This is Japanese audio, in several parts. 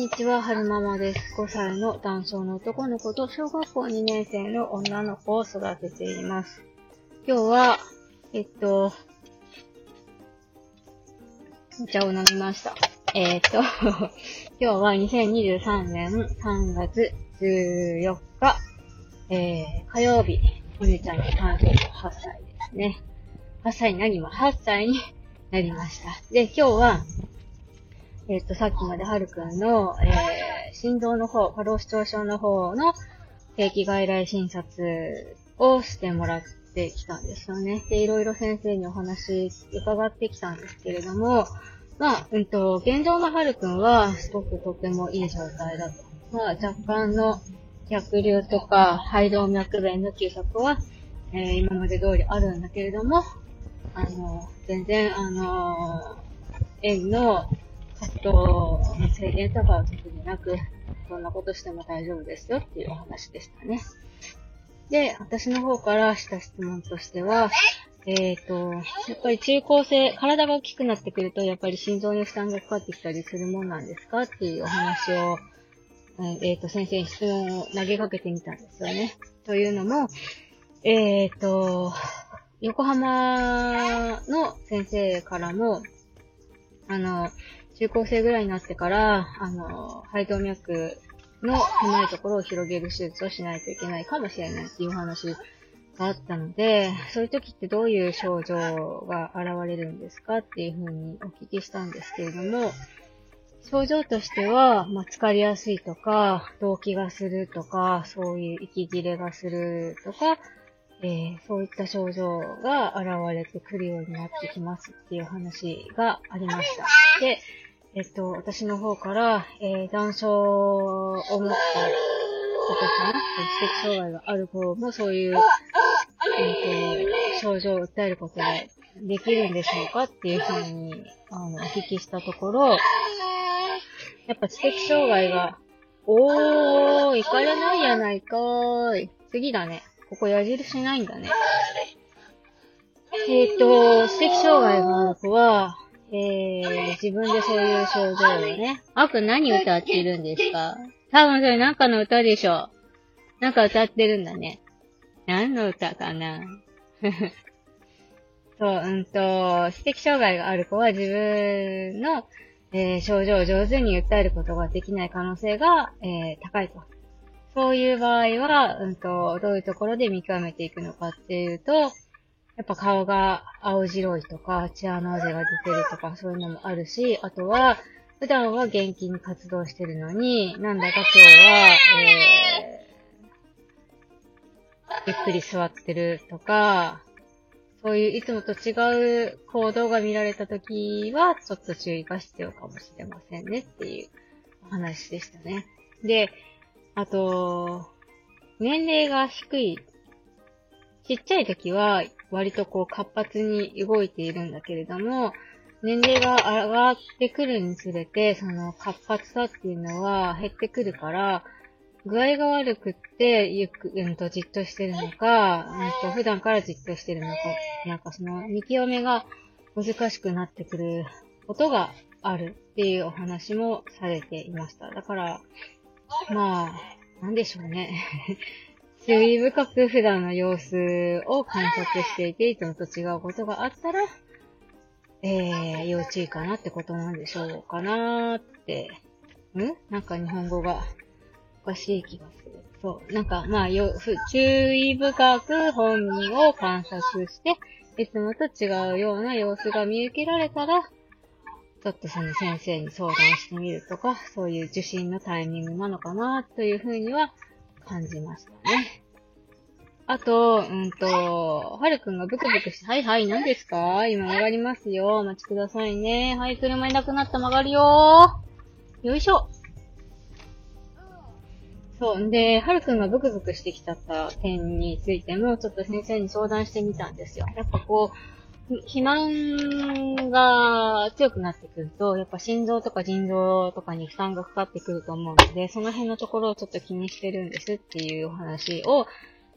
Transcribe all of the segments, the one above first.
にちは、はるままです。5歳の男性の男の子と小学校2年生の女の子を育てています。今日は、えっと、お茶を飲みました。えー、っと、今日は2023年3月14日、えー、火曜日、お姉ちゃんの誕生日8歳ですね。8歳になりま、8歳になりました。で、今日は、えっ、と、さっきまではるくんの、えー、心臓の方、過労死症症の方の定期外来診察をしてもらってきたんですよね。で、いろいろ先生にお話伺ってきたんですけれども、まあ、うんと、現状のはるくんは、すごくとてもいい状態だと。まあ、若干の逆流とか、肺動脈弁の休息は、えー、今まで通りあるんだけれども、あの、全然、あの、円の活動の制限とかは特になく、どんなことしても大丈夫ですよっていうお話でしたね。で、私の方からした質問としては、えっ、ー、と、やっぱり中高生、体が大きくなってくると、やっぱり心臓に負担がかかってきたりするもんなんですかっていうお話を、えっ、ー、と、先生に質問を投げかけてみたんですよね。というのも、えっ、ー、と、横浜の先生からも、あの、中高生ぐらいになってから、あの、肺動脈の狭いところを広げる手術をしないといけないかもしれないっていう話があったので、そういう時ってどういう症状が現れるんですかっていうふうにお聞きしたんですけれども、症状としては、まあ、疲れやすいとか、動悸がするとか、そういう息切れがするとか、えー、そういった症状が現れてくるようになってきますっていう話がありました。で、えっと、私の方から、えー、断症を持ったお子さん、知的障害がある方もそういう、えっ、と、症状を訴えることができるんでしょうかっていうふうに、あの、お聞きしたところ、やっぱ知的障害が、おー、行かれないやないかーい。次だね。ここ矢印ないんだね。えっ、と、知的障害がある子は、えー、自分でそういう症状をね。あく何歌ってるんですか？多分それなんかの歌でしょ。なんか歌ってるんだね。何の歌かな？そう、うんと、知的障害がある子は自分の、えー、症状を上手に訴えることができない可能性が、えー、高いと。そういう場合は、うんと、どういうところで見極めていくのかっていうと、やっぱ顔が青白いとか、血穴あぜが出てるとか、そういうのもあるし、あとは、普段は元気に活動してるのに、なんだか今日は、えー、ゆっくり座ってるとか、そういういつもと違う行動が見られたときは、ちょっと注意が必要かもしれませんねっていうお話でしたね。で、あと、年齢が低いちっちゃい時は割とこう活発に動いているんだけれども、年齢が上がってくるにつれて、その活発さっていうのは減ってくるから、具合が悪くって、ゆっく、うんとじっとしてるのか、うんと普段からじっとしてるのか、なんかその見極めが難しくなってくることがあるっていうお話もされていました。だから、まあ、なんでしょうね。注意深く普段の様子を観察していて、いつもと違うことがあったら、えー、要注意かなってことなんでしょうかなーって、ん？なんか日本語がおかしい気がする。そう。なんか、まあ、よ、注意深く本人を観察して、いつもと違うような様子が見受けられたら、ちょっとその先生に相談してみるとか、そういう受診のタイミングなのかな、というふうには感じましたね。あと、うんと、はるくんがブクブクして、はいはい、何ですか？今曲がりますよ。お待ちくださいね。はい、車いなくなった曲がるよよいしょ。そう。んで、はるくんがブクブクしてきちゃった点についても、ちょっと先生に相談してみたんですよ。やっぱこう、肥満が強くなってくると、やっぱ心臓とか腎臓とかに負担がかかってくると思うので、その辺のところをちょっと気にしてるんですっていうお話を、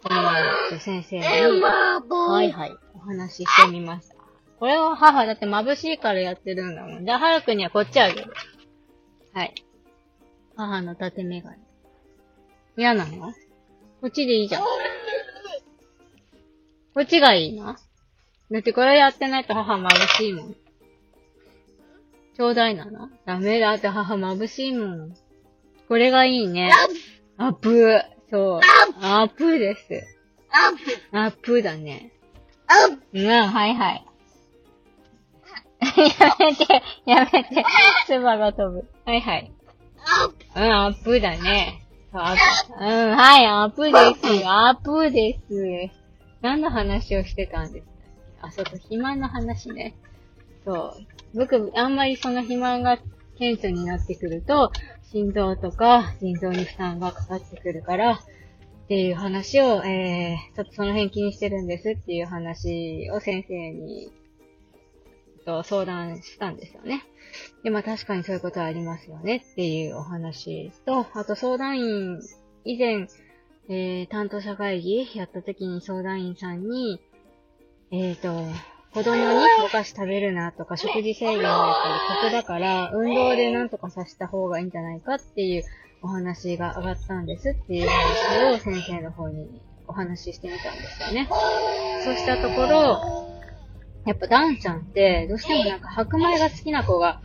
えー、先生に、はいはい、お話ししてみました。これは母、だって眩しいからやってるんだもん。じゃあ、はるくんにはこっちあげる。はい。母の縦メガネ。嫌なの？こっちでいいじゃん。こっちがいいの？だってこれやってないと母眩しいもん。ちょうだいなのダメだって母眩しいもん。これがいいね。アップそう。アップです。アップだね。うん、はいはい。やめて、やめて。ツバが飛ぶ。はいはい。うん、アップだね。うん、はい、アップです。アップです。何の話をしてたんですか？あ、そうそう、肥満の話ね。そう。僕、あんまりその肥満が顕著になってくると、心臓とか腎臓に負担がかかってくるから、っていう話を、えー、ちょっとその辺気にしてるんですっていう話を先生に、と相談したんですよね。で、まあ確かにそういうことはありますよねっていうお話と、あと相談員、以前、えー、担当者会議やった時に相談員さんに、えっ、ー、と、子供にお菓子食べるなとか食事制限がやっぱり酷だから、運動でなんとかさせた方がいいんじゃないかっていうお話が上がったんですっていう話を先生の方にお話ししてみたんですよね。そうしたところ、やっぱダンちゃんってどうしてもなんか白米が好きな子が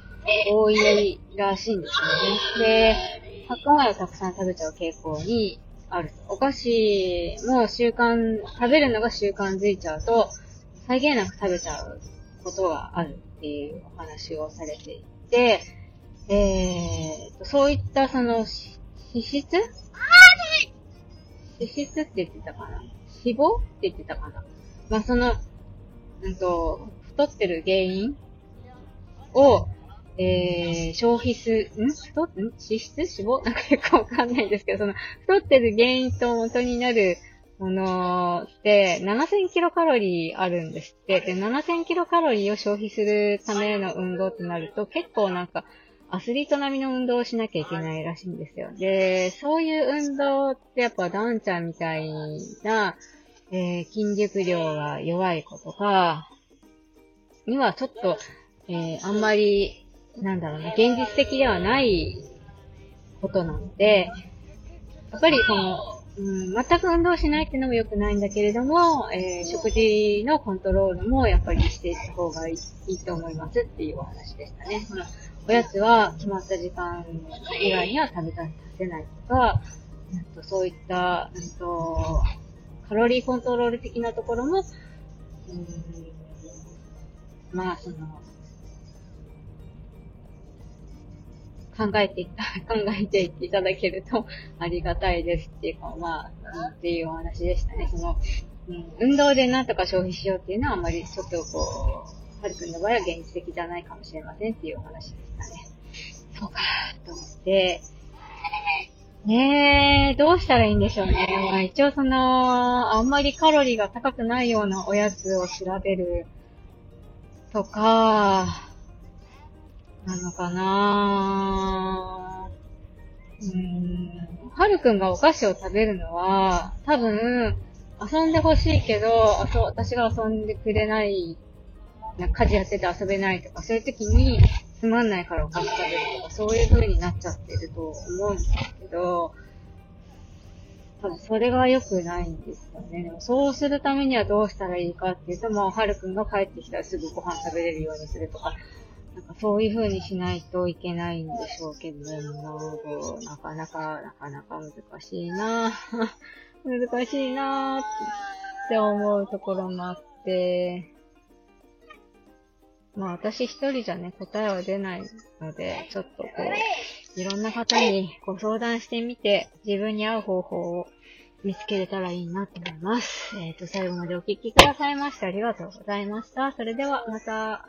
多いらしいんですよね。で、白米をたくさん食べちゃう傾向にある。お菓子も習慣、食べるのが習慣づいちゃうと、際限なく食べちゃうことがあるっていうお話をされていて、えー、そういったその、脂質？脂質って言ってたかな？脂肪って言ってたかな？まあ、その、うんと、太ってる原因を、えー、消費す、ん？太っ、ん？脂質？脂肪？なんかよくわかんないんですけど、その、太ってる原因と元になるものって、7000キロカロリーあるんですって。で、7000キロカロリーを消費するための運動ってなると、結構なんか、アスリート並みの運動をしなきゃいけないらしいんですよ。で、そういう運動ってやっぱダンちゃんみたいな、えー、筋力量が弱い子とか、にはちょっと、えー、あんまりなんだろうな、現実的ではないことなので、やっぱりその、うん、全く運動しないっていうのも良くないんだけれども、えー、食事のコントロールもやっぱりしていった方がいいと思いますっていうお話でしたね。おやつは決まった時間以外には食べさせないとか、とそういった、うんと、カロリーコントロール的なところも、うん、まあ、その、考えていった、考えていっていただけると ありがたいですっていうか、まあ、っていうお話でしたね。その、うん、運動でなんとか消費しようっていうのはあんまりちょっとこう、はるくんの場合は現実的じゃないかもしれませんっていうお話でしたね。そうか、と思って、ねえ、どうしたらいいんでしょうね。まあ一応その、あんまりカロリーが高くないようなおやつを調べるとか、なのかなうーん。はるくんがお菓子を食べるのは、多分、遊んでほしいけど、そ私が遊んでくれない、な家事やってて遊べないとか、そういう時に、つまんないからお菓子食べるとか、そういう風になっちゃってると思うんですけど、ただそれが良くないんですよね。でもそうするためにはどうしたらいいかっていうと、もう、はるくんが帰ってきたらすぐご飯食べれるようにするとか、なんかそういう風にしないといけないんでしょうけど、なかなか、なかなか難しいな 難しいなって思うところもあって、まあ私一人じゃね、答えは出ないので、ちょっとこう、いろんな方にご相談してみて、自分に合う方法を見つけれたらいいなと思います。えっ、ー、と、最後までお聞きくださいましてありがとうございました。それではまた。